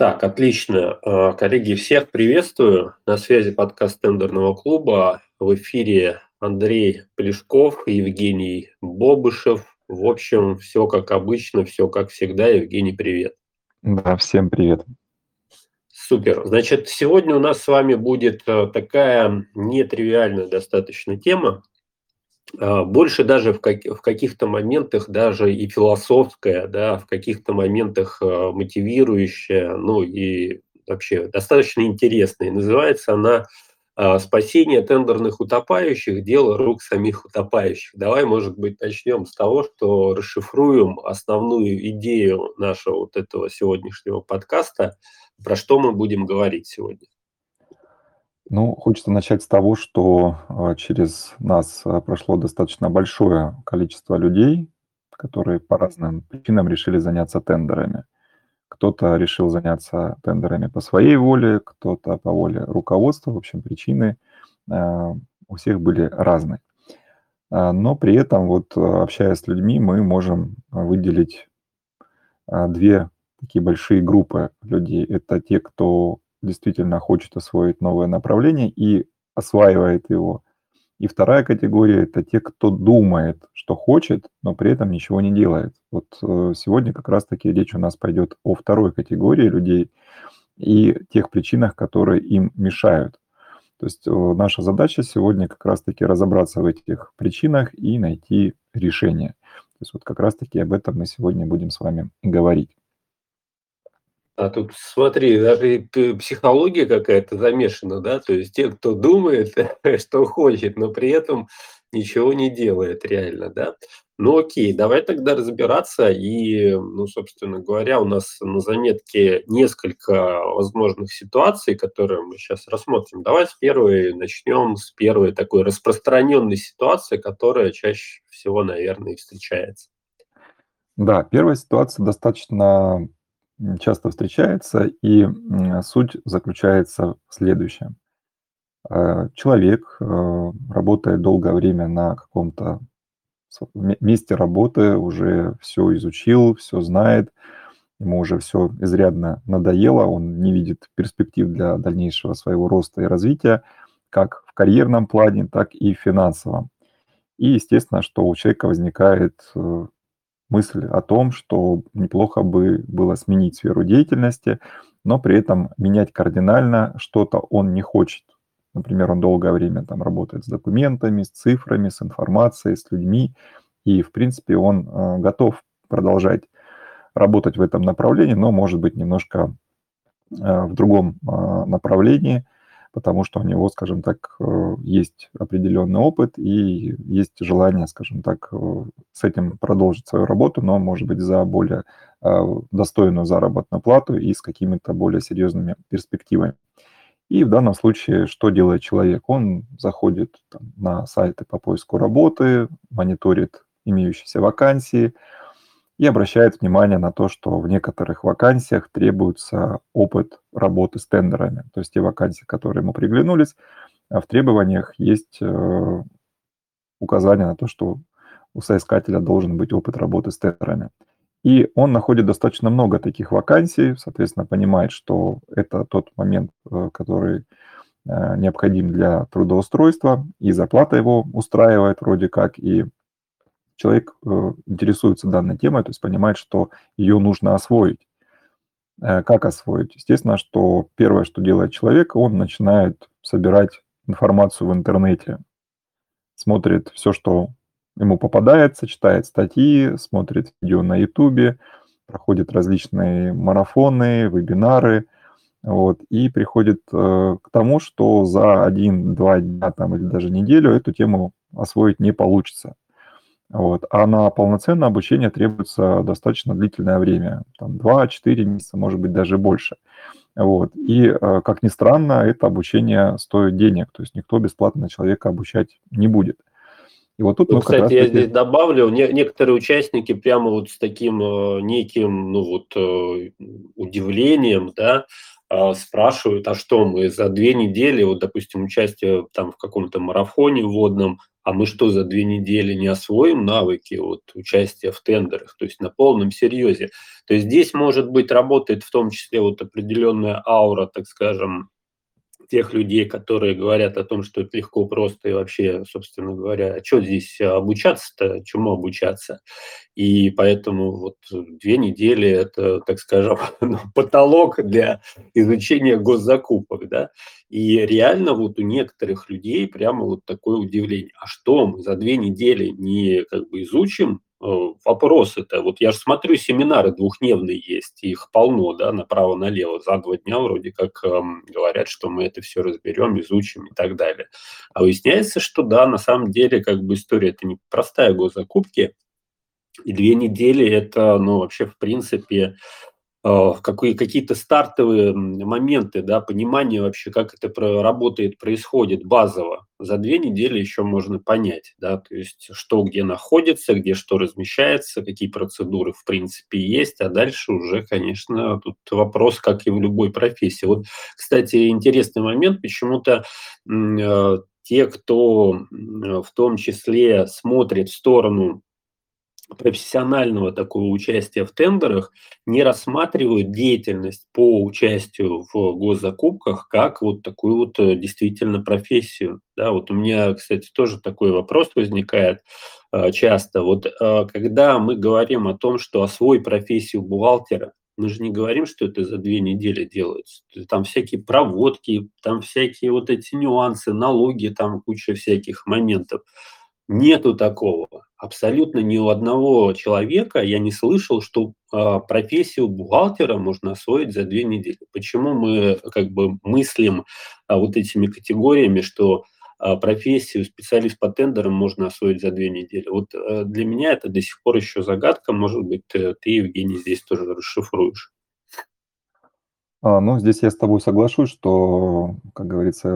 Так, отлично. Э, коллеги, всех приветствую. На связи подкаст тендерного клуба. В эфире Андрей Плешков, Евгений Бобышев. В общем, все как обычно, все как всегда. Евгений, привет. Да, всем привет. Супер. Значит, сегодня у нас с вами будет э, такая нетривиальная достаточно тема. А, больше даже в, как, в каких-то моментах даже и философская, да, в каких-то моментах а, мотивирующая, ну и вообще достаточно интересная. Называется она а, «Спасение тендерных утопающих. Дело рук самих утопающих». Давай, может быть, начнем с того, что расшифруем основную идею нашего вот этого сегодняшнего подкаста, про что мы будем говорить сегодня. Ну, хочется начать с того, что а, через нас а, прошло достаточно большое количество людей, которые по разным причинам решили заняться тендерами. Кто-то решил заняться тендерами по своей воле, кто-то по воле руководства. В общем, причины а, у всех были разные. Но при этом, вот общаясь с людьми, мы можем выделить две такие большие группы людей. Это те, кто действительно хочет освоить новое направление и осваивает его. И вторая категория – это те, кто думает, что хочет, но при этом ничего не делает. Вот э, сегодня как раз-таки речь у нас пойдет о второй категории людей и тех причинах, которые им мешают. То есть э, наша задача сегодня как раз-таки разобраться в этих причинах и найти решение. То есть вот как раз-таки об этом мы сегодня будем с вами говорить. А тут смотри, даже психология какая-то замешана, да, то есть те, кто думает, что хочет, но при этом ничего не делает реально, да. Ну окей, давай тогда разбираться. И, ну, собственно говоря, у нас на заметке несколько возможных ситуаций, которые мы сейчас рассмотрим. Давай с первой начнем, с первой такой распространенной ситуации, которая чаще всего, наверное, встречается. Да, первая ситуация достаточно часто встречается, и суть заключается в следующем. Э, человек э, работает долгое время на каком-то месте работы, уже все изучил, все знает, ему уже все изрядно надоело, он не видит перспектив для дальнейшего своего роста и развития, как в карьерном плане, так и в финансовом. И естественно, что у человека возникает э, мысль о том, что неплохо бы было сменить сферу деятельности, но при этом менять кардинально что-то он не хочет. Например, он долгое время там работает с документами, с цифрами, с информацией, с людьми, и, в принципе, он э, готов продолжать работать в этом направлении, но, может быть, немножко э, в другом э, направлении – потому что у него, скажем так, э, есть определенный опыт и есть желание, скажем так, э, с этим продолжить свою работу, но, может быть, за более э, достойную заработную плату и с какими-то более серьезными перспективами. И в данном случае что делает человек? Он заходит там, на сайты по поиску работы, мониторит имеющиеся вакансии, и обращает внимание на то, что в некоторых вакансиях требуется опыт работы с тендерами. То есть те вакансии, которые ему приглянулись, а в требованиях есть э, указание на то, что у соискателя должен быть опыт работы с тендерами. И он находит достаточно много таких вакансий, соответственно, понимает, что это тот момент, э, который э, необходим для трудоустройства, и зарплата его устраивает вроде как, и человек э, интересуется данной темой, то есть понимает, что ее нужно освоить. Э, как освоить? Естественно, что первое, что делает человек, он начинает собирать информацию в интернете, смотрит все, что ему попадается, читает статьи, смотрит видео на ютубе, проходит различные марафоны, вебинары, вот, и приходит э, к тому, что за один-два дня там, или даже неделю эту тему освоить не получится. Вот. А на полноценное обучение требуется достаточно длительное время, там 2-4 месяца, может быть, даже больше. Вот. И, э, как ни странно, это обучение стоит денег, то есть никто бесплатно человека обучать не будет. И вот тут, ну, кстати, таки... я здесь добавлю, не, некоторые участники прямо вот с таким э, неким, ну вот, э, удивлением, да, спрашивают, а что мы за две недели, вот, допустим, участие там в каком-то марафоне водном, а мы что, за две недели не освоим навыки вот, участия в тендерах, то есть на полном серьезе. То есть здесь, может быть, работает в том числе вот определенная аура, так скажем, тех людей, которые говорят о том, что это легко, просто и вообще, собственно говоря, а что здесь обучаться-то, чему обучаться? И поэтому вот две недели – это, так скажем, ну, потолок для изучения госзакупок, да. И реально вот у некоторых людей прямо вот такое удивление. А что, мы за две недели не как бы изучим Э, вопрос это, вот я же смотрю, семинары двухдневные есть, их полно, да, направо-налево, за два дня вроде как эм, говорят, что мы это все разберем, изучим и так далее. А выясняется, что да, на самом деле как бы история это не простая госзакупки, и две недели это, ну, вообще, в принципе, Э, какие-то стартовые моменты, да, понимание вообще, как это работает, происходит базово. За две недели еще можно понять, да, то есть что где находится, где что размещается, какие процедуры в принципе есть, а дальше уже, конечно, тут вопрос, как и в любой профессии. Вот, кстати, интересный момент, почему-то э, те, кто в том числе смотрит в сторону профессионального такого участия в тендерах не рассматривают деятельность по участию в госзакупках как вот такую вот э, действительно профессию. Да, вот у меня, кстати, тоже такой вопрос возникает э, часто. Вот э, когда мы говорим о том, что освой профессию бухгалтера, мы же не говорим, что это за две недели делается. Там всякие проводки, там всякие вот эти нюансы, налоги, там куча всяких моментов. Нету такого. Абсолютно ни у одного человека я не слышал, что э, профессию бухгалтера можно освоить за две недели. Почему мы как бы мыслим э, вот этими категориями, что э, профессию специалист по тендерам можно освоить за две недели? Вот э, для меня это до сих пор еще загадка. Может быть, ты, ты Евгений, здесь тоже расшифруешь. А, ну, здесь я с тобой соглашусь, что, как говорится,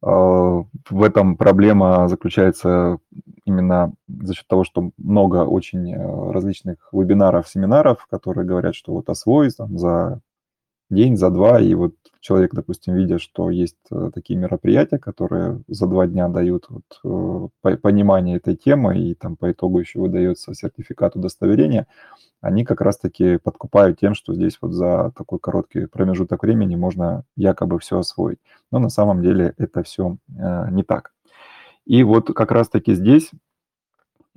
в этом проблема заключается именно за счет того, что много очень э, различных вебинаров, семинаров, которые говорят, что вот освоить там, за день, за два, и вот человек, допустим, видя, что есть э, такие мероприятия, которые за два дня дают вот, э, понимание этой темы, и там по итогу еще выдается сертификат удостоверения, они как раз-таки подкупают тем, что здесь вот за такой короткий промежуток времени можно якобы все освоить. Но на самом деле это все э, не так. И вот как раз-таки здесь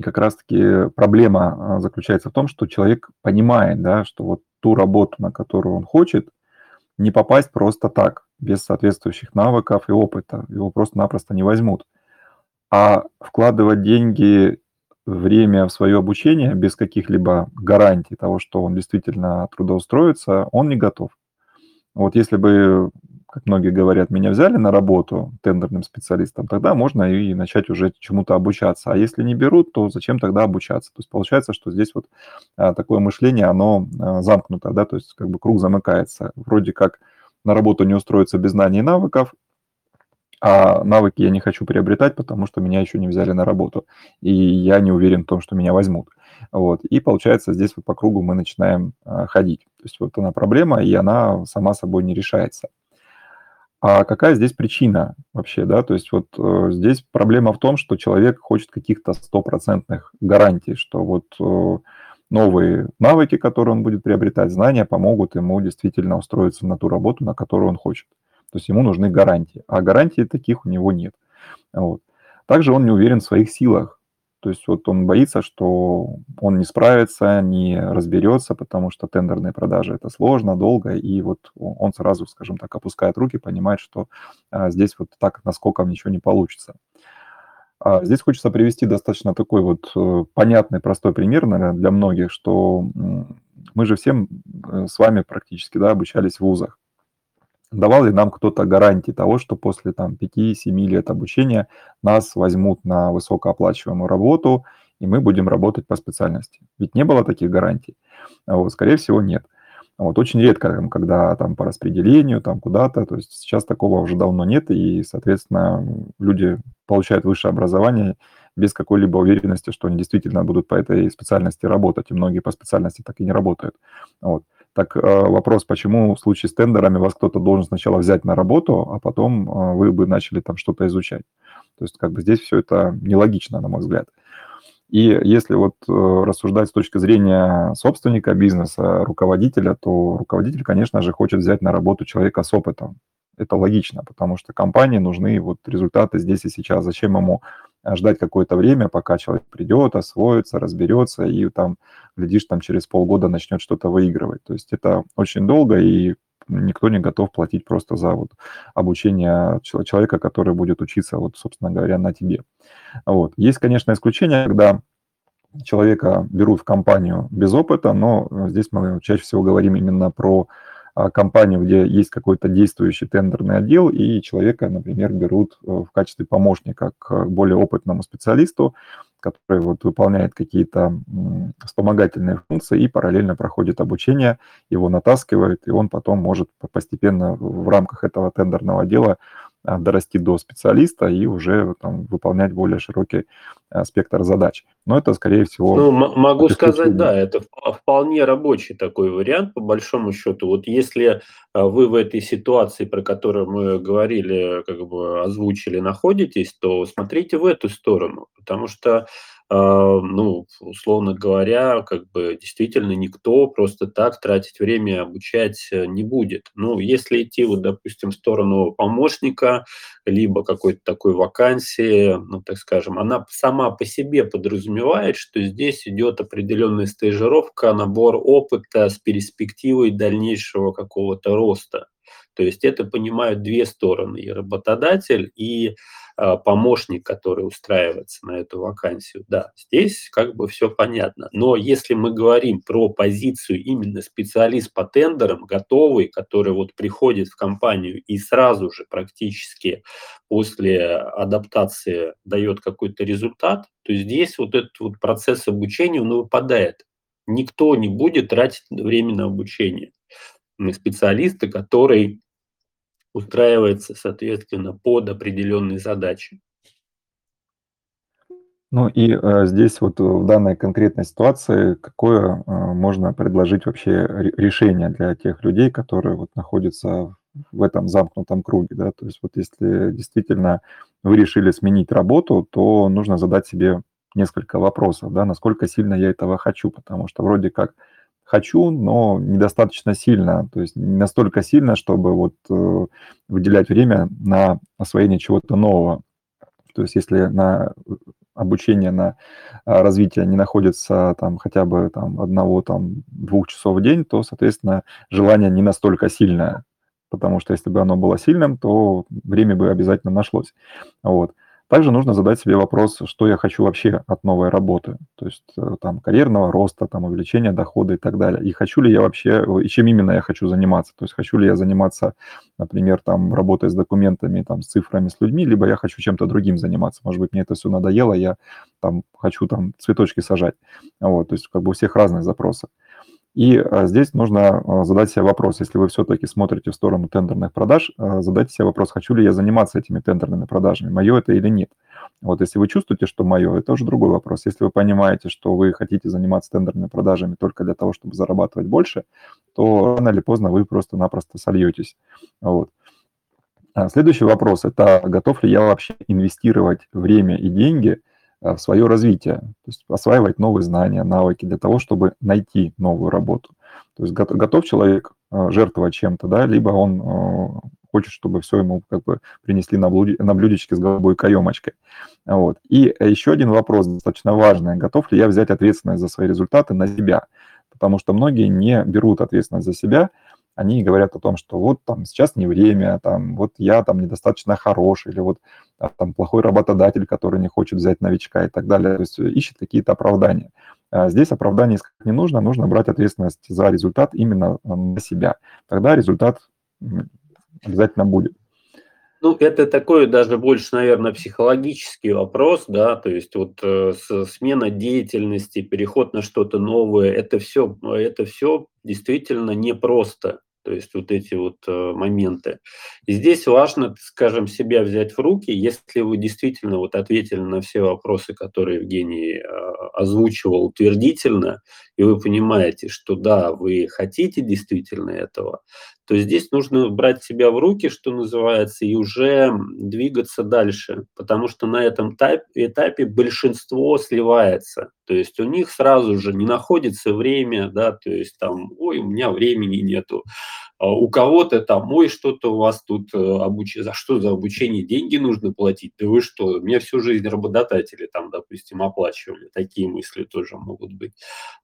как раз-таки проблема заключается в том, что человек понимает, да, что вот ту работу, на которую он хочет, не попасть просто так, без соответствующих навыков и опыта. Его просто-напросто не возьмут. А вкладывать деньги, время в свое обучение без каких-либо гарантий того, что он действительно трудоустроится, он не готов. Вот если бы как многие говорят, меня взяли на работу тендерным специалистом, тогда можно и начать уже чему-то обучаться. А если не берут, то зачем тогда обучаться? То есть получается, что здесь вот а, такое мышление, оно а, замкнуто, да, то есть как бы круг замыкается. Вроде как на работу не устроиться без знаний и навыков, а навыки я не хочу приобретать, потому что меня еще не взяли на работу, и я не уверен в том, что меня возьмут. Вот. И получается, здесь вот по кругу мы начинаем а, ходить. То есть вот она проблема, и она сама собой не решается. А какая здесь причина вообще, да? То есть вот э, здесь проблема в том, что человек хочет каких-то стопроцентных гарантий, что вот э, новые навыки, которые он будет приобретать, знания помогут ему действительно устроиться на ту работу, на которую он хочет. То есть ему нужны гарантии, а гарантий таких у него нет. Вот. Также он не уверен в своих силах. То есть вот он боится, что он не справится, не разберется, потому что тендерные продажи это сложно, долго, и вот он сразу, скажем так, опускает руки, понимает, что а, здесь вот так насколько ничего не получится. А здесь хочется привести достаточно такой вот э, понятный, простой пример, наверное, для многих, что мы же всем э, с вами практически да, обучались в вузах давал ли нам кто-то гарантии того, что после там 5-7 лет обучения нас возьмут на высокооплачиваемую работу, и мы будем работать по специальности. Ведь не было таких гарантий. Вот, скорее всего, нет. Вот, очень редко, когда там по распределению, там куда-то, то есть сейчас такого уже давно нет, и, соответственно, люди получают высшее образование без какой-либо уверенности, что они действительно будут по этой специальности работать, и многие по специальности так и не работают. Вот. Так э, вопрос, почему в случае с тендерами вас кто-то должен сначала взять на работу, а потом э, вы бы начали там что-то изучать. То есть как бы здесь все это нелогично, на мой взгляд. И если вот э, рассуждать с точки зрения собственника бизнеса, руководителя, то руководитель, конечно же, хочет взять на работу человека с опытом. Это логично, потому что компании нужны вот результаты здесь и сейчас. Зачем ему ждать какое-то время, пока человек придет, освоится, разберется, и там, глядишь, там через полгода начнет что-то выигрывать. То есть это очень долго, и никто не готов платить просто за вот обучение человека, который будет учиться, вот, собственно говоря, на тебе. Вот. Есть, конечно, исключения, когда человека берут в компанию без опыта, но здесь мы чаще всего говорим именно про а, компанию, где есть какой-то действующий тендерный отдел, и человека, например, берут э, в качестве помощника к более опытному специалисту, который вот выполняет какие-то вспомогательные функции и параллельно проходит обучение, его натаскивает, и он потом может постепенно в рамках этого тендерного дела а, дорасти до специалиста и уже там, выполнять более широкий а, спектр задач. Но это, скорее всего... Ну, могу сказать, да, это вполне рабочий такой вариант, по большому счету. Вот если а, вы в этой ситуации, про которую мы говорили, как бы озвучили, находитесь, то смотрите в эту сторону, потому что а, ну, условно говоря, как бы действительно никто просто так тратить время обучать э, не будет. Ну, если идти, вот, допустим, в сторону помощника, либо какой-то такой вакансии, ну, так скажем, она сама по себе подразумевает, что здесь идет определенная стажировка, набор опыта с перспективой дальнейшего какого-то роста. То есть это понимают две стороны, и работодатель, и а, помощник, который устраивается на эту вакансию. Да, здесь как бы все понятно. Но если мы говорим про позицию именно специалист по тендерам, готовый, который вот приходит в компанию и сразу же практически после адаптации дает какой-то результат, то здесь вот этот вот процесс обучения, он выпадает. Никто не будет тратить время на обучение. Специалиста, который устраивается, соответственно, под определенные задачи. Ну и э, здесь вот в данной конкретной ситуации какое э, можно предложить вообще решение для тех людей, которые вот находятся в этом замкнутом круге, да, то есть вот если действительно вы решили сменить работу, то нужно задать себе несколько вопросов, да, насколько сильно я этого хочу, потому что вроде как хочу, но недостаточно сильно, то есть не настолько сильно, чтобы вот э, выделять время на освоение чего-то нового. То есть если на обучение, на а, развитие не находится там хотя бы там одного, там двух часов в день, то, соответственно, желание не настолько сильное, потому что если бы оно было сильным, то время бы обязательно нашлось. Вот. Также нужно задать себе вопрос, что я хочу вообще от новой работы, то есть э, там карьерного роста, там увеличения дохода и так далее. И хочу ли я вообще, и чем именно я хочу заниматься, то есть хочу ли я заниматься, например, там работой с документами, там с цифрами, с людьми, либо я хочу чем-то другим заниматься. Может быть, мне это все надоело, я там хочу там цветочки сажать. Вот, то есть как бы у всех разные запросы. И а, здесь нужно а, задать себе вопрос, если вы все-таки смотрите в сторону тендерных продаж, а, задайте себе вопрос, хочу ли я заниматься этими тендерными продажами, мое это или нет. Вот если вы чувствуете, что мое, это уже другой вопрос. Если вы понимаете, что вы хотите заниматься тендерными продажами только для того, чтобы зарабатывать больше, то рано или поздно вы просто-напросто сольетесь. Вот. Следующий вопрос – это готов ли я вообще инвестировать время и деньги – в свое развитие, то есть осваивать новые знания, навыки для того, чтобы найти новую работу. То есть готов человек э, жертвовать чем-то, да, либо он э, хочет, чтобы все ему как бы принесли на, блюде, на блюдечке с голубой каемочкой. Вот. И еще один вопрос достаточно важный. Готов ли я взять ответственность за свои результаты на себя? Потому что многие не берут ответственность за себя, они говорят о том, что вот там сейчас не время, там вот я там недостаточно хорош, или вот а, там плохой работодатель, который не хочет взять новичка и так далее, то есть ищет какие-то оправдания. А здесь оправдания искать не нужно, нужно брать ответственность за результат именно на себя. Тогда результат обязательно будет. Ну, это такой даже больше, наверное, психологический вопрос, да, то есть вот э, смена деятельности, переход на что-то новое, это все, это все действительно непросто. То есть вот эти вот э, моменты. И здесь важно, скажем, себя взять в руки, если вы действительно вот ответили на все вопросы, которые Евгений э, озвучивал утвердительно, и вы понимаете, что да, вы хотите действительно этого, то здесь нужно брать себя в руки, что называется, и уже двигаться дальше, потому что на этом этапе большинство сливается. То есть у них сразу же не находится время, да, то есть там, ой, у меня времени нету. А у кого-то там, ой, что-то у вас тут э, обучение, за что за обучение деньги нужно платить? Да вы что, мне всю жизнь работодатели там, допустим, оплачивали. Такие мысли тоже могут быть.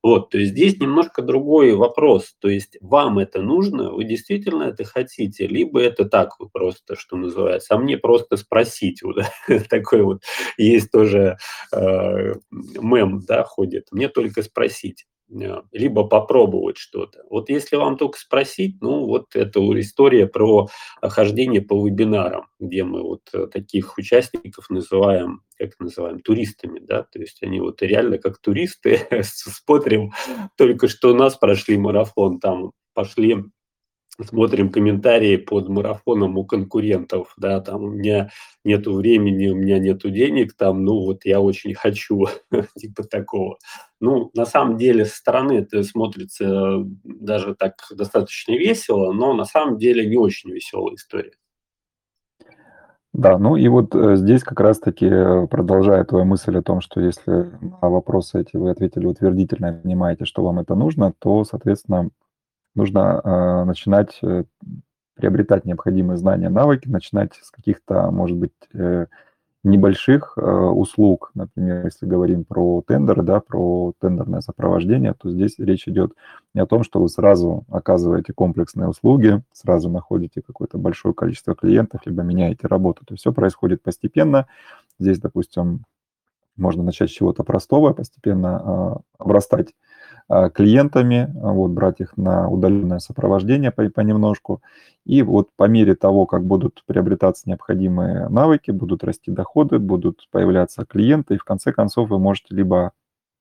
Вот, то есть здесь немножко другой вопрос. То есть вам это нужно, вы действительно это хотите, либо это так вы просто, что называется, а мне просто спросить. Вот, такой вот есть тоже э, мем, да, ходит. Мне только спросить. Э, либо попробовать что-то. Вот если вам только спросить, ну вот это история про хождение по вебинарам, где мы вот э, таких участников называем, как называем, туристами, да, то есть они вот реально как туристы смотрим, только что у нас прошли марафон, там пошли смотрим комментарии под марафоном у конкурентов, да, там у меня нету времени, у меня нету денег, там, ну вот я очень хочу, типа такого. Ну, на самом деле, со стороны это смотрится даже так достаточно весело, но на самом деле не очень веселая история. Да, ну и вот э, здесь как раз-таки, э, продолжая твою мысль о том, что если на вопросы эти вы ответили утвердительно, понимаете, что вам это нужно, то, соответственно, нужно э, начинать э, приобретать необходимые знания, навыки, начинать с каких-то, может быть, э, небольших услуг. Например, если говорим про тендеры, да, про тендерное сопровождение, то здесь речь идет не о том, что вы сразу оказываете комплексные услуги, сразу находите какое-то большое количество клиентов, либо меняете работу. То есть все происходит постепенно. Здесь, допустим, можно начать с чего-то простого, постепенно э, обрастать а, клиентами, а, вот, брать их на удаленное сопровождение по, понемножку. И вот по мере того, как будут приобретаться необходимые навыки, будут расти доходы, будут появляться клиенты, и в конце концов вы можете либо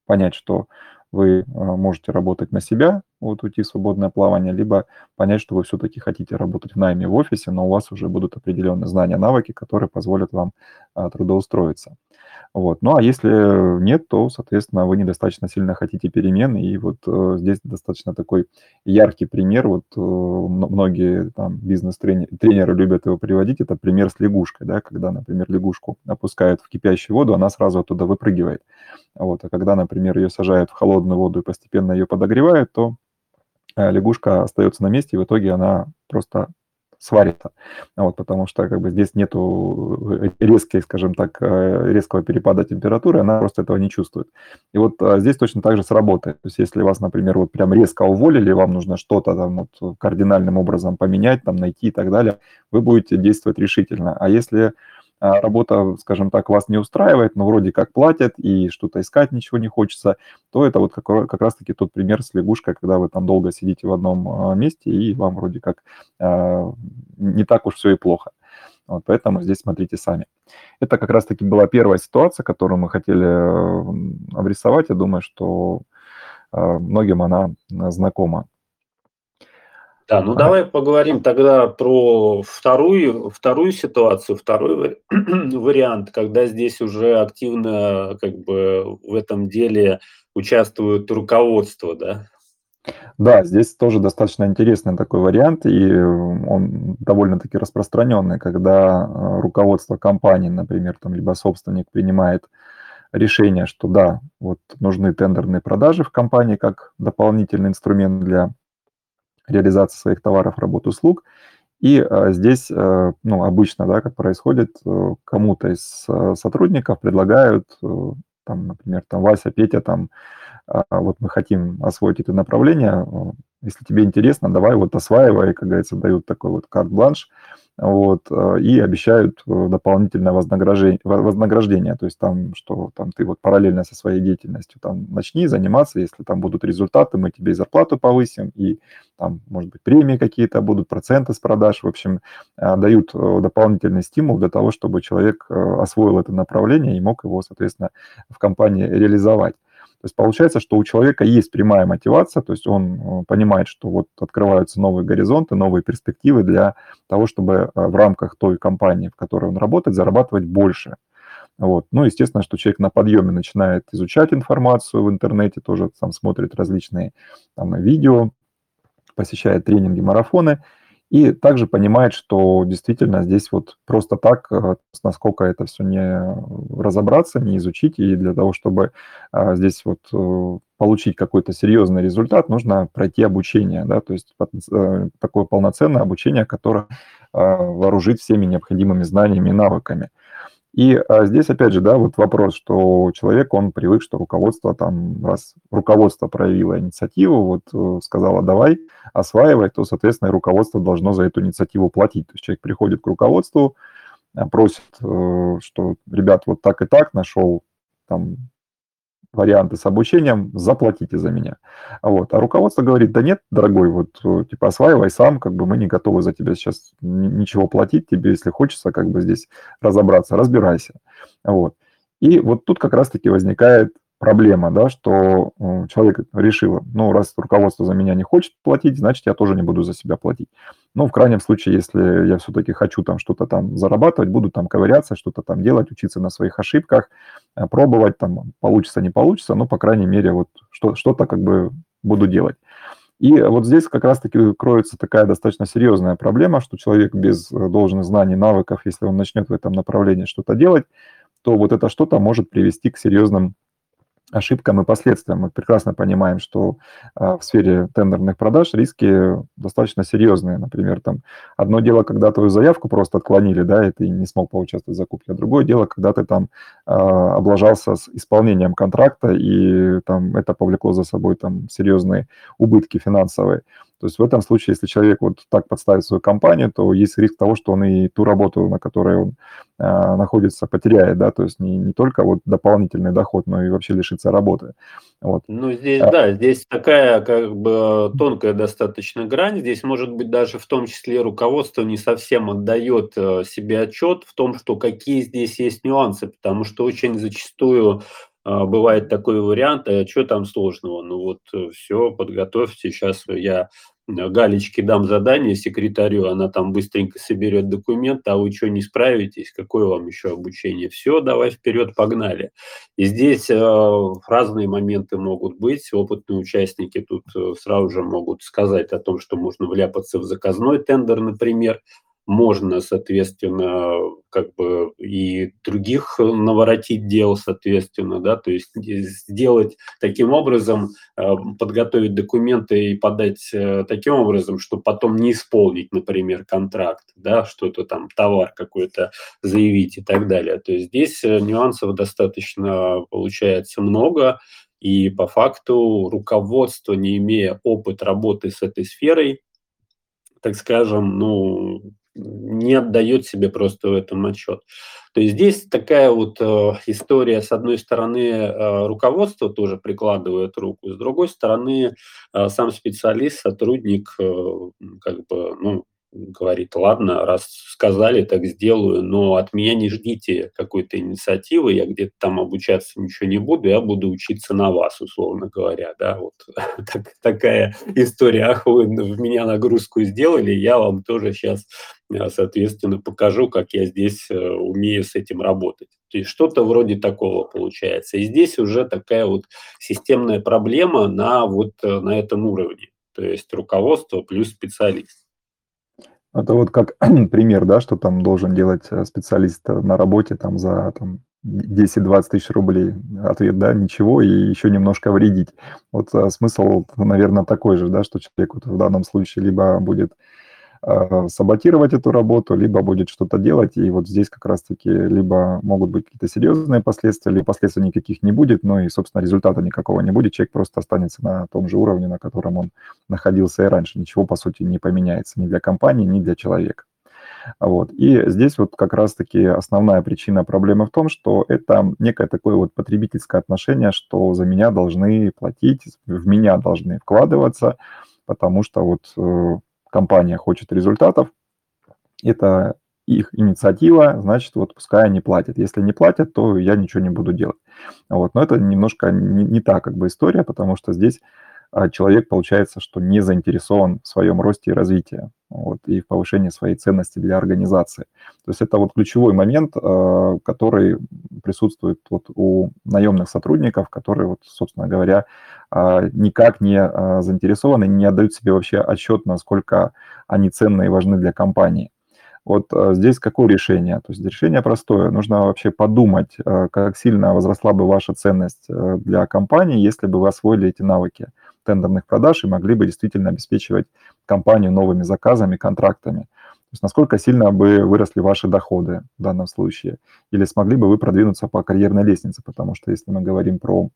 понять, что вы а, можете работать на себя, вот уйти в свободное плавание, либо понять, что вы все-таки хотите работать в найме в офисе, но у вас уже будут определенные знания, навыки, которые позволят вам трудоустроиться. Вот. Ну а если нет, то, соответственно, вы недостаточно сильно хотите перемен. И вот э, здесь достаточно такой яркий пример. Вот э, многие там бизнес-тренеры любят его приводить. Это пример с лягушкой, да, когда, например, лягушку опускают в кипящую воду, она сразу оттуда выпрыгивает. Вот. А когда, например, ее сажают в холодную воду и постепенно ее подогревают, то лягушка остается на месте, и в итоге она просто сварится. Вот, потому что как бы здесь нету э, резкой, скажем так, э, резкого перепада температуры, она просто этого не чувствует. И вот здесь точно так же сработает. То есть если вас, например, вот прям резко уволили, вам нужно что-то там вот кардинальным образом поменять, там найти и так далее, вы будете действовать решительно. А если работа, скажем так, вас не устраивает, но вроде как платят и что-то искать ничего не хочется, то это вот как, как раз-таки тот пример с лягушкой, когда вы там долго сидите в одном а, месте и вам вроде как а, не так уж все и плохо. Вот, поэтому здесь смотрите сами. Это как раз-таки была первая ситуация, которую мы хотели обрисовать. Я думаю, что многим она знакома. Да, ну а. давай поговорим тогда про вторую, вторую ситуацию, второй вариант, когда здесь уже активно как бы в этом деле участвует руководство, да? Да, здесь тоже достаточно интересный такой вариант, и он довольно-таки распространенный, когда э, руководство компании, например, там, либо собственник принимает решение, что да, вот нужны тендерные продажи в компании как дополнительный инструмент для реализации своих товаров, работ, услуг. И э, здесь, э, ну, обычно, да, как происходит, э, кому-то из сотрудников предлагают, там, например, там, Вася, Петя, там, э, вот мы хотим освоить это направление, если тебе интересно, давай вот осваивай, как говорится, дают такой вот карт-бланш, вот, э, и обещают э, дополнительное вознаграждение, вознаграждение, то есть там, что там ты вот параллельно со своей деятельностью там начни заниматься, если там будут результаты, мы тебе зарплату повысим, и там, может быть, премии какие-то будут, проценты с продаж, в общем, э, дают дополнительный стимул для того, чтобы человек освоил это направление и мог его, соответственно, в компании реализовать. То есть получается, что у человека есть прямая мотивация, то есть он э, понимает, что вот открываются новые горизонты, новые перспективы для того, чтобы э, в рамках той компании, в которой он работает, зарабатывать больше. Вот. Ну, естественно, что человек на подъеме начинает изучать информацию в интернете, тоже там смотрит различные там, видео, посещает тренинги, марафоны, И также понимает, что действительно здесь вот просто так, э, насколько это все не разобраться, не изучить, и для того, чтобы а, здесь вот э, получить какой-то серьезный результат, нужно пройти обучение, да, то есть э, такое полноценное обучение, которое а, вооружит всеми необходимыми знаниями и навыками. И а здесь, опять же, да, вот вопрос, что человек, он привык, что руководство там, раз руководство проявило инициативу, вот э, сказала, давай, осваивай, то, соответственно, руководство должно за эту инициативу платить. То есть человек приходит к руководству, э, просит, э, что, ребят, вот так и так, нашел там варианты с обучением, заплатите за меня. Вот. А руководство говорит, да нет, дорогой, вот э, типа осваивай сам, как бы мы не готовы за тебя сейчас ничего платить, тебе, если хочется как бы здесь разобраться, разбирайся. Вот. И вот тут как раз-таки возникает проблема, да, что э, человек решил, ну, раз руководство за меня не хочет платить, значит, я тоже не буду за себя платить. Ну, в крайнем случае, если я все-таки хочу там что-то там зарабатывать, буду там ковыряться, что-то там делать, учиться на своих ошибках, пробовать, там, получится, не получится, но, по крайней мере, вот что, что-то как бы буду делать. И вот здесь как раз-таки кроется такая достаточно серьезная проблема, что человек без э, должных знаний, навыков, если он начнет в этом направлении что-то делать, то вот это что-то может привести к серьезным ошибкам и последствиям. Мы прекрасно понимаем, что а, в сфере тендерных продаж риски достаточно серьезные. Например, там одно дело, когда твою заявку просто отклонили, да, и ты не смог поучаствовать в закупке, а другое дело, когда ты там а, облажался с исполнением контракта, и там это повлекло за собой там серьезные убытки финансовые. То есть в этом случае, если человек вот так подставит свою компанию, то есть риск того, что он и ту работу, на которой он э, находится, потеряет, да, то есть не, не только вот дополнительный доход, но и вообще лишится работы. Вот. Ну, здесь, а, да, здесь такая как бы тонкая достаточно грань. Здесь, может быть, даже в том числе руководство не совсем отдает э, себе отчет в том, что какие здесь есть нюансы, потому что очень зачастую бывает такой вариант, а что там сложного? Ну вот э, все, подготовьте, сейчас я э, Галечке дам задание секретарю, она там быстренько соберет документы, а вы что, не справитесь? Какое вам еще обучение? Все, давай вперед, погнали. И здесь э, разные моменты могут быть. Опытные участники тут э, сразу же могут сказать о том, что можно вляпаться в заказной тендер, например, можно, соответственно, как бы и других наворотить дел, соответственно, да, то есть сделать таким образом, э, подготовить документы и подать э, таким образом, что потом не исполнить, например, контракт, да, что-то там, товар какой-то заявить и так далее. То есть здесь э, нюансов достаточно получается много, и по факту руководство, не имея опыт работы с этой сферой, так скажем, ну, не отдает себе просто в этом отчет. То есть здесь такая вот э, история, с одной стороны, э, руководство тоже прикладывает руку, с другой стороны, э, сам специалист, сотрудник, э, как бы, ну, говорит, ладно, раз сказали, так сделаю, но от меня не ждите какой-то инициативы, я где-то там обучаться ничего не буду, я буду учиться на вас, условно говоря, да, вот так, такая история, ах, вы в меня нагрузку сделали, я вам тоже сейчас, э, соответственно, покажу, как я здесь э, умею с этим работать. То есть что-то вроде такого получается. И здесь уже такая вот системная проблема на вот э, на этом уровне, то есть руководство плюс специалист. Это вот как пример, да, что там должен делать э, специалист э, на работе там за там, 10-20 тысяч рублей. Ответ, да, ничего, и еще немножко вредить. Вот а, смысл, наверное, такой же, да, что человек вот в данном случае либо будет Э, саботировать эту работу, либо будет что-то делать, и вот здесь как раз-таки либо могут быть какие-то серьезные последствия, либо последствий никаких не будет, но и, собственно, результата никакого не будет, человек просто останется на том же уровне, на котором он находился и раньше. Ничего, по сути, не поменяется ни для компании, ни для человека. Вот. И здесь вот как раз-таки основная причина проблемы в том, что это некое такое вот потребительское отношение, что за меня должны платить, в меня должны вкладываться, потому что вот э, компания хочет результатов, это их инициатива, значит, вот пускай они платят. Если не платят, то я ничего не буду делать. Вот. Но это немножко не, не та как бы история, потому что здесь человек, получается, что не заинтересован в своем росте и развитии вот, и в повышении своей ценности для организации. То есть это вот ключевой момент, э, который присутствует вот у наемных сотрудников, которые, вот, собственно говоря, э, никак не заинтересованы, не отдают себе вообще отчет, насколько они ценны и важны для компании. Вот здесь какое решение? То есть решение простое. Нужно вообще подумать, как сильно возросла бы ваша ценность для компании, если бы вы освоили эти навыки тендерных продаж и могли бы действительно обеспечивать компанию новыми заказами, контрактами. То есть насколько сильно бы выросли ваши доходы в данном случае, или смогли бы вы продвинуться по карьерной лестнице, потому что если мы говорим про,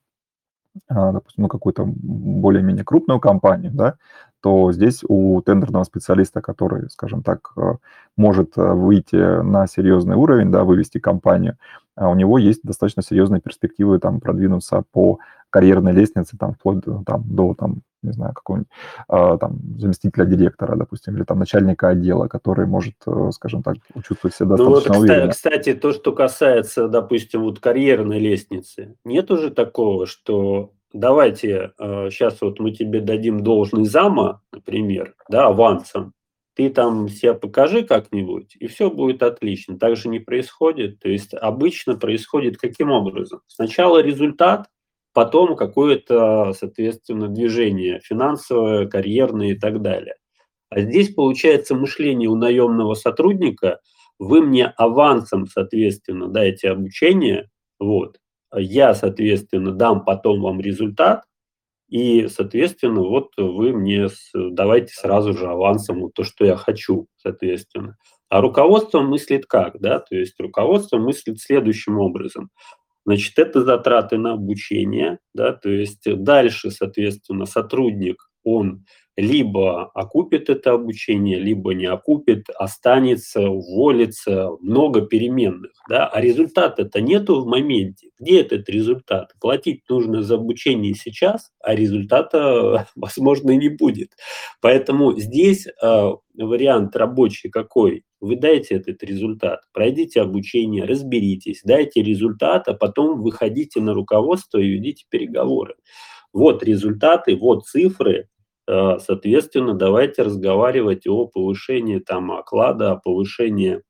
а, допустим, ну, какую-то более-менее крупную компанию, да, то здесь у тендерного специалиста, который, скажем так, э, может э, выйти на серьезный уровень, да, вывести компанию, а у него есть достаточно серьезные перспективы там продвинуться по карьерной лестнице, там, вплоть до, там, до там, не знаю, какого-нибудь э, там, заместителя директора, допустим, или там начальника отдела, который может, э, скажем так, чувствовать себя достаточно ну, вот, уверенно. Кстати, то, что касается, допустим, вот карьерной лестницы, нет уже такого, что давайте э, сейчас вот мы тебе дадим должный зама, например, да, авансом, ты там себя покажи как-нибудь, и все будет отлично. Так же не происходит. То есть обычно происходит каким образом? Сначала результат, потом какое-то, соответственно, движение финансовое, карьерное и так далее. А здесь получается мышление у наемного сотрудника, вы мне авансом, соответственно, дайте обучение, вот, я, соответственно, дам потом вам результат, и, соответственно, вот вы мне давайте сразу же авансом вот то, что я хочу, соответственно. А руководство мыслит как, да, то есть руководство мыслит следующим образом. Значит, это затраты на обучение, да, то есть дальше, соответственно, сотрудник, он либо окупит это обучение, либо не окупит, останется, уволится, много переменных. Да? А результата-то нету в моменте. Где этот результат? Платить нужно за обучение сейчас, а результата, возможно, не будет. Поэтому здесь э, вариант рабочий какой? Вы дайте этот результат, пройдите обучение, разберитесь, дайте результат, а потом выходите на руководство и ведите переговоры. Вот результаты, вот цифры, Э, соответственно, давайте разговаривать о повышении там оклада, о повышении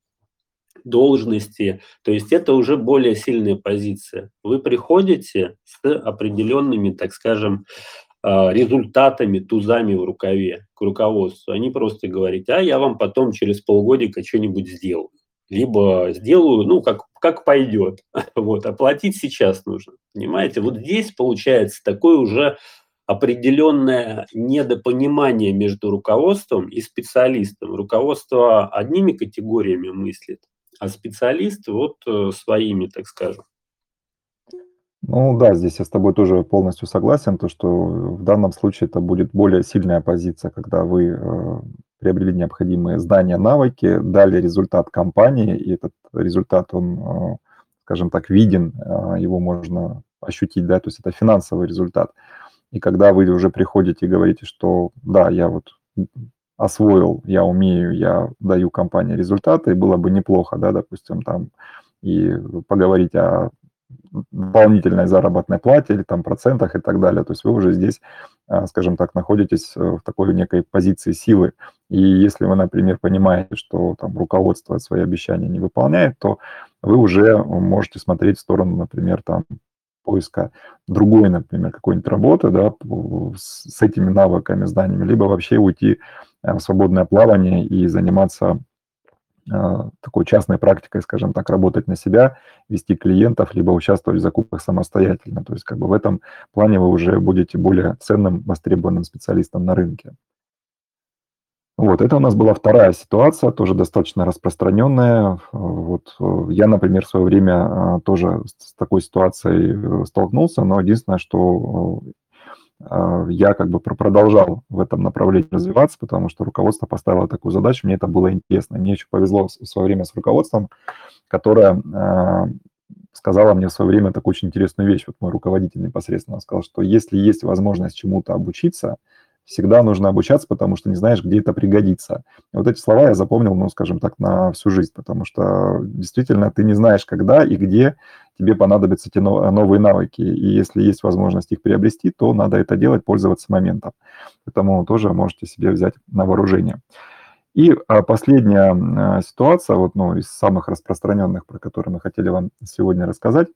должности. То есть это уже более сильная позиция. Вы приходите с определенными, так скажем, результатами, тузами в рукаве к руководству. Они просто говорят, а я вам потом через полгодика что-нибудь сделаю. Либо сделаю, ну, как, как пойдет. Вот, оплатить сейчас нужно. Понимаете? Вот здесь получается такой уже определенное недопонимание между руководством и специалистом. Руководство одними категориями мыслит, а специалист вот э, своими, так скажем. Ну да, здесь я с тобой тоже полностью согласен, то что в данном случае это будет более сильная позиция, когда вы э, приобрели необходимые знания, навыки, дали результат компании, и этот результат, он, э, скажем так, виден, э, его можно ощутить, да, то есть это финансовый результат. И когда вы уже приходите и говорите, что да, я вот освоил, я умею, я даю компании результаты, было бы неплохо, да, допустим, там и поговорить о дополнительной заработной плате или там процентах и так далее. То есть вы уже здесь, а, скажем так, находитесь в такой некой позиции силы. И если вы, например, понимаете, что там руководство свои обещания не выполняет, то вы уже можете смотреть в сторону, например, там поиска другой, например, какой-нибудь работы, да, с этими навыками, знаниями, либо вообще уйти э, в свободное плавание и заниматься э, такой частной практикой, скажем так, работать на себя, вести клиентов, либо участвовать в закупках самостоятельно. То есть как бы в этом плане вы уже будете более ценным, востребованным специалистом на рынке. Вот, это у нас была вторая ситуация, тоже достаточно распространенная. Вот, я, например, в свое время а, тоже с такой ситуацией э, столкнулся, но единственное, что а, я как бы продолжал в этом направлении развиваться, потому что руководство поставило такую задачу, мне это было интересно. Мне еще повезло в свое время с руководством, которое а, сказала мне в свое время такую очень интересную вещь. Вот мой руководитель непосредственно сказал, что если есть возможность чему-то обучиться – всегда нужно обучаться, потому что не знаешь, где это пригодится. И вот эти слова я запомнил, ну, скажем так, на всю жизнь, потому что действительно ты не знаешь, когда и где тебе понадобятся эти новые навыки. И если есть возможность их приобрести, то надо это делать, пользоваться моментом. Поэтому тоже можете себе взять на вооружение. И а, последняя а, ситуация, вот, ну, из самых распространенных, про которые мы хотели вам сегодня рассказать,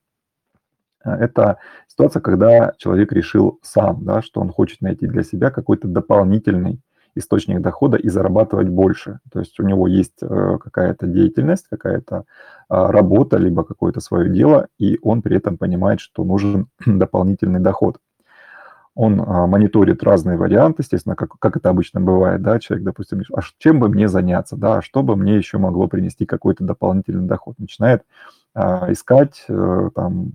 это ситуация, когда человек решил сам, да, что он хочет найти для себя какой-то дополнительный источник дохода и зарабатывать больше. То есть у него есть э, какая-то деятельность, какая-то работа, либо какое-то свое дело, и он при этом понимает, что нужен дополнительный доход он а, мониторит разные варианты, естественно, как, как это обычно бывает, да, человек, допустим, а чем бы мне заняться, да, что бы мне еще могло принести какой-то дополнительный доход, начинает а, искать, а, там,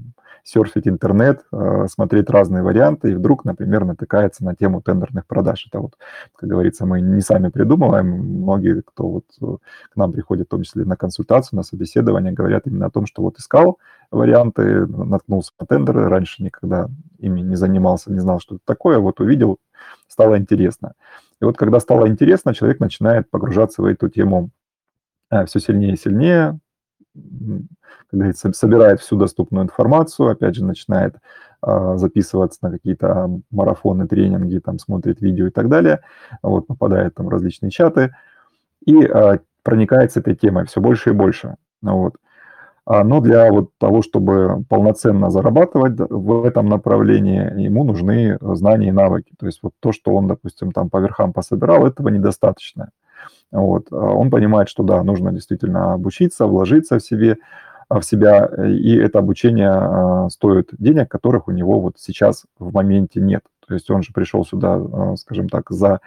серфить интернет, э, смотреть разные варианты, и вдруг, например, натыкается на тему тендерных продаж. Это вот, как говорится, мы не сами придумываем. Многие, кто вот э, к нам приходит, в том числе на консультацию, на собеседование, говорят именно о том, что вот искал варианты, наткнулся на тендеры, раньше никогда ими не занимался, не знал, что это такое, вот увидел, стало интересно. И вот когда стало интересно, человек начинает погружаться в эту тему э, все сильнее и сильнее, как говорится, собирает всю доступную информацию, опять же, начинает э, записываться на какие-то марафоны, тренинги, там, смотрит видео и так далее, вот, попадает там в различные чаты и э, проникается этой темой все больше и больше. Вот. Но для вот того, чтобы полноценно зарабатывать в этом направлении, ему нужны знания и навыки. То есть вот то, что он, допустим, там по верхам пособирал, этого недостаточно. Вот. Он понимает, что да, нужно действительно обучиться, вложиться в себе, в себя, и это обучение а, стоит денег, которых у него вот сейчас в моменте нет. То есть он же пришел сюда, а, скажем так, за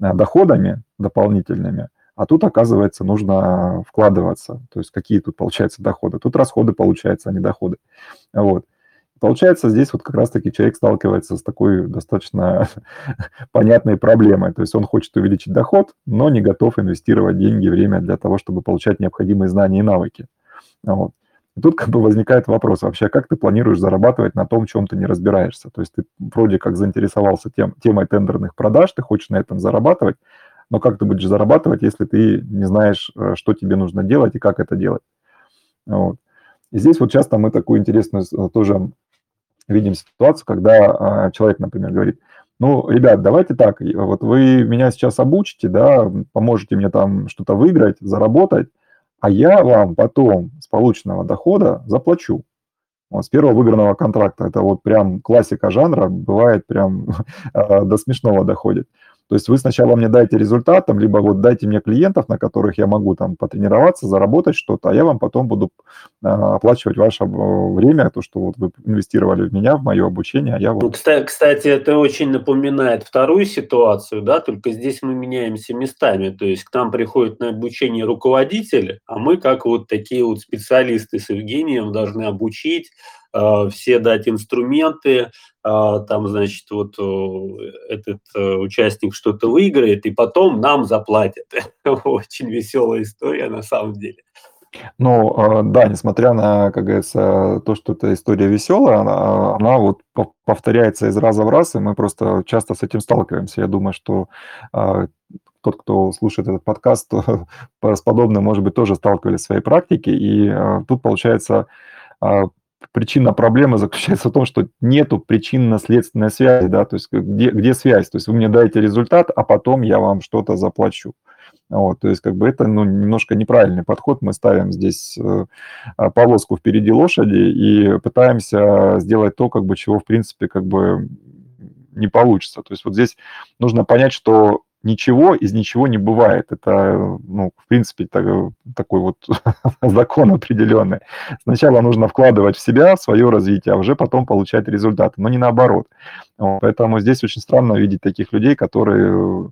а, доходами дополнительными, а тут, оказывается, нужно вкладываться. То есть какие тут, получаются доходы? Тут расходы, получаются, а не доходы. Вот. Получается, здесь вот как раз-таки человек сталкивается с такой достаточно понятной проблемой. То есть он хочет увеличить доход, но не готов инвестировать деньги, время для того, чтобы получать необходимые знания и навыки. Вот. И тут как бы возникает вопрос вообще, как ты планируешь зарабатывать на том, чем ты не разбираешься? То есть ты вроде как заинтересовался тем, темой тендерных продаж, ты хочешь на этом зарабатывать, но как ты будешь зарабатывать, если ты не знаешь, э, что тебе нужно делать и как это делать? Вот. И здесь вот часто мы такую интересную э, тоже видим ситуацию, когда а, человек, например, говорит, ну, ребят, давайте так, вот вы меня сейчас обучите, да, поможете мне там что-то выиграть, заработать, а я вам потом с полученного дохода заплачу. Вот, с первого выигранного контракта. Это вот прям классика жанра, бывает прям до смешного доходит. То есть вы сначала мне дайте результат, там, либо вот дайте мне клиентов, на которых я могу там потренироваться, заработать что-то, а я вам потом буду а, оплачивать ваше время, то, что вот вы инвестировали в меня, в мое обучение, а я вот... Ну, кстати, это очень напоминает вторую ситуацию, да, только здесь мы меняемся местами, то есть к нам приходит на обучение руководитель, а мы как вот такие вот специалисты с Евгением должны обучить, все дать инструменты, а, там, значит, вот этот э, участник что-то выиграет, и потом нам заплатят. Очень веселая история на самом деле. Ну, а, да, несмотря на, как говорится, то, что эта история веселая, она, она вот повторяется из раза в раз, и мы просто часто с этим сталкиваемся. Я думаю, что тот, кто слушает этот подкаст, то с подобным, может быть, тоже сталкивались в своей практике. И тут, получается, причина проблемы заключается в том, что нету причинно-следственной связи, да, то есть где, где связь, то есть вы мне даете результат, а потом я вам что-то заплачу. Вот, то есть как бы это ну, немножко неправильный подход. Мы ставим здесь э, повозку впереди лошади и пытаемся сделать то, как бы, чего в принципе как бы не получится. То есть вот здесь нужно понять, что ничего из ничего не бывает. Это, ну, в принципе, так, такой вот закон определенный. Сначала нужно вкладывать в себя, свое развитие, а уже потом получать результаты, но не наоборот. Поэтому здесь очень странно видеть таких людей, которые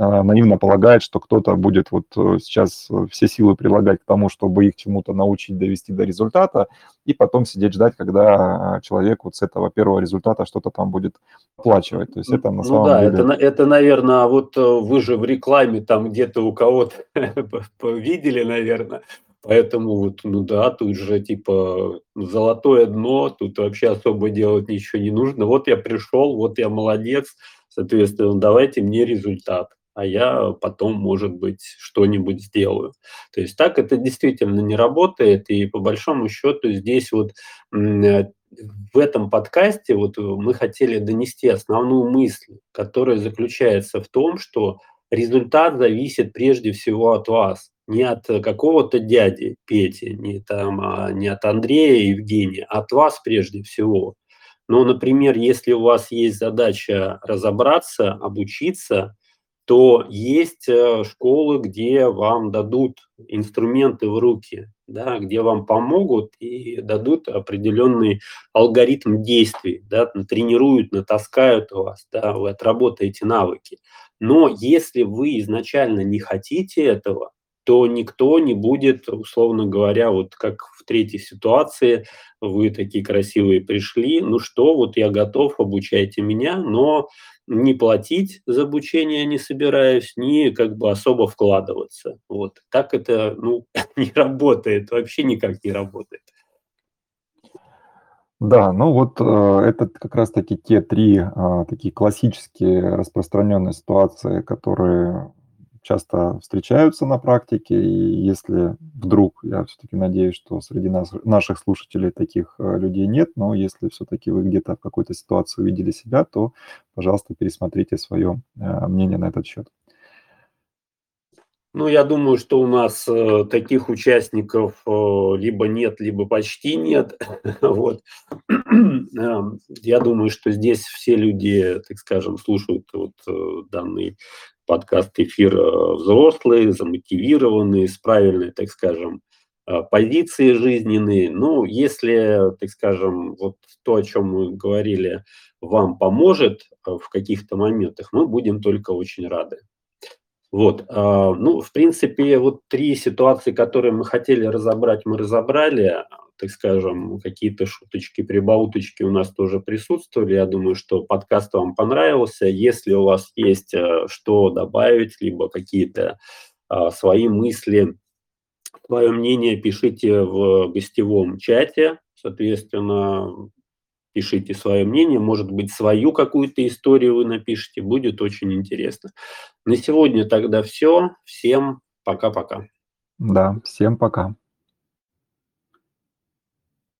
наивно полагает, что кто-то будет вот э, сейчас э, все силы прилагать к тому, чтобы их чему-то научить, довести до результата, и потом сидеть ждать, когда человек вот с этого первого результата что-то там будет оплачивать. То есть это на ну, самом да, деле... это, это, наверное, вот э, вы же в рекламе там где-то у кого-то видели, наверное, Поэтому вот, ну да, тут же типа золотое дно, тут вообще особо делать ничего не нужно. Вот я пришел, вот я молодец, Соответственно, давайте мне результат а я потом, может быть, что-нибудь сделаю. То есть так это действительно не работает, и по большому счету здесь вот э, в этом подкасте вот мы хотели донести основную мысль, которая заключается в том, что результат зависит прежде всего от вас, не от какого-то дяди Пети, не, там, а не от Андрея Евгения, а от вас прежде всего. Ну, например, если у вас есть задача разобраться, обучиться, то есть э, школы, где вам дадут инструменты в руки, да, где вам помогут и дадут определенный алгоритм действий, да, тренируют, натаскают вас, да, вы отработаете навыки. Но если вы изначально не хотите этого, то никто не будет, условно говоря, вот как в третьей ситуации, вы такие красивые пришли, ну что, вот я готов, обучайте меня, но не платить за обучение не собираюсь, ни как бы особо вкладываться. Вот. Так это ну, не работает, вообще никак не работает. Да, ну вот э, это как раз-таки те три э, такие классические распространенные ситуации, которые часто встречаются на практике, и если вдруг, я все-таки надеюсь, что среди нас, наших слушателей таких э, людей нет, но если все-таки вы где-то в какой-то ситуации увидели себя, то, пожалуйста, пересмотрите свое э, мнение на этот счет. Ну, я думаю, что у нас э, таких участников э, либо нет, либо почти нет. вот. Эм, я думаю, что здесь все люди, так скажем, слушают вот э, данный подкаст эфир э, взрослые, замотивированные, с правильной, так скажем, э, позиции жизненные. Ну, если, так скажем, вот то, о чем мы говорили, вам поможет э, в каких-то моментах, мы будем только очень рады. Вот, ну, в принципе, вот три ситуации, которые мы хотели разобрать, мы разобрали так скажем, какие-то шуточки, прибауточки у нас тоже присутствовали. Я думаю, что подкаст вам понравился. Если у вас есть э, что добавить, либо какие-то а, свои мысли, свое мнение пишите в гостевом чате. Соответственно, пишите свое мнение, может быть, свою какую-то историю вы напишите, будет очень интересно. На сегодня тогда все. Всем пока-пока. Да, всем пока.